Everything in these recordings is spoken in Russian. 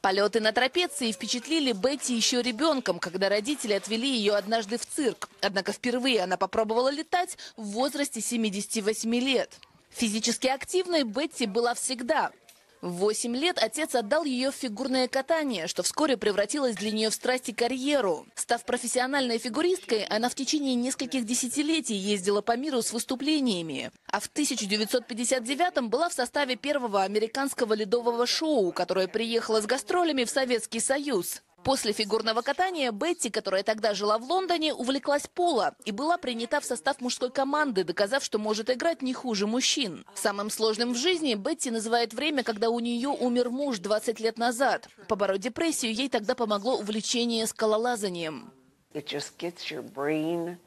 Полеты на трапеции впечатлили Бетти еще ребенком, когда родители отвели ее однажды в цирк. Однако впервые она попробовала летать в возрасте 78 лет. Физически активной Бетти была всегда. В 8 лет отец отдал ее в фигурное катание, что вскоре превратилось для нее в страсть и карьеру. Став профессиональной фигуристкой, она в течение нескольких десятилетий ездила по миру с выступлениями. А в 1959-м была в составе первого американского ледового шоу, которое приехало с гастролями в Советский Союз. После фигурного катания Бетти, которая тогда жила в Лондоне, увлеклась поло и была принята в состав мужской команды, доказав, что может играть не хуже мужчин. Самым сложным в жизни Бетти называет время, когда у нее умер муж 20 лет назад. Побороть депрессию ей тогда помогло увлечение скалолазанием.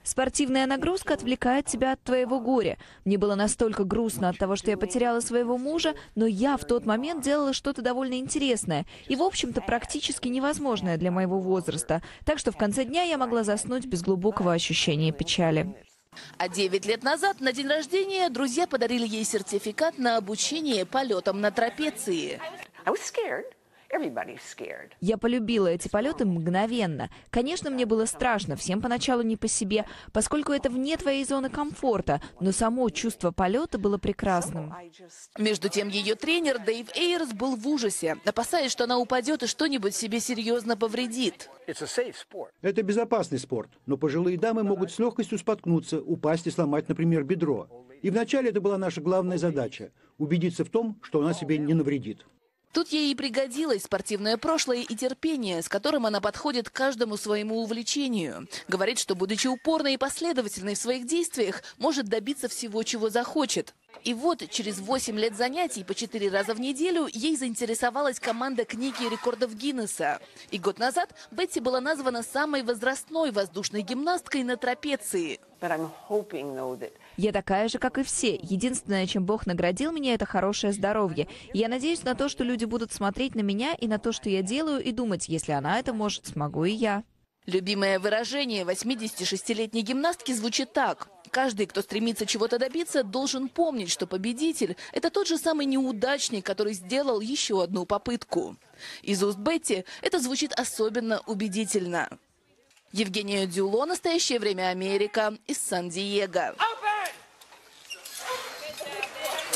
Спортивная нагрузка отвлекает тебя от твоего горя. Мне было настолько грустно от того, что я потеряла своего мужа, но я в тот момент делала что-то довольно интересное и, в общем-то, практически невозможное для моего возраста. Так что в конце дня я могла заснуть без глубокого ощущения печали. А 9 лет назад на день рождения друзья подарили ей сертификат на обучение полетам на трапеции. Я полюбила эти полеты мгновенно. Конечно, мне было страшно, всем поначалу не по себе, поскольку это вне твоей зоны комфорта, но само чувство полета было прекрасным. Между тем, ее тренер Дэйв Эйрс был в ужасе, опасаясь, что она упадет и что-нибудь себе серьезно повредит. Это безопасный спорт, но пожилые дамы могут с легкостью споткнуться, упасть и сломать, например, бедро. И вначале это была наша главная задача – убедиться в том, что она себе не навредит. Тут ей и пригодилось спортивное прошлое и терпение, с которым она подходит к каждому своему увлечению. Говорит, что, будучи упорной и последовательной в своих действиях, может добиться всего, чего захочет. И вот, через 8 лет занятий по 4 раза в неделю, ей заинтересовалась команда книги рекордов Гиннесса. И год назад Бетти была названа самой возрастной воздушной гимнасткой на трапеции. Я такая же, как и все. Единственное, чем Бог наградил меня, это хорошее здоровье. Я надеюсь на то, что люди будут смотреть на меня и на то, что я делаю, и думать, если она это может, смогу и я. Любимое выражение 86-летней гимнастки звучит так. Каждый, кто стремится чего-то добиться, должен помнить, что победитель – это тот же самый неудачник, который сделал еще одну попытку. Из уст Бетти это звучит особенно убедительно. Евгения Дюло, «Настоящее время Америка» из Сан-Диего.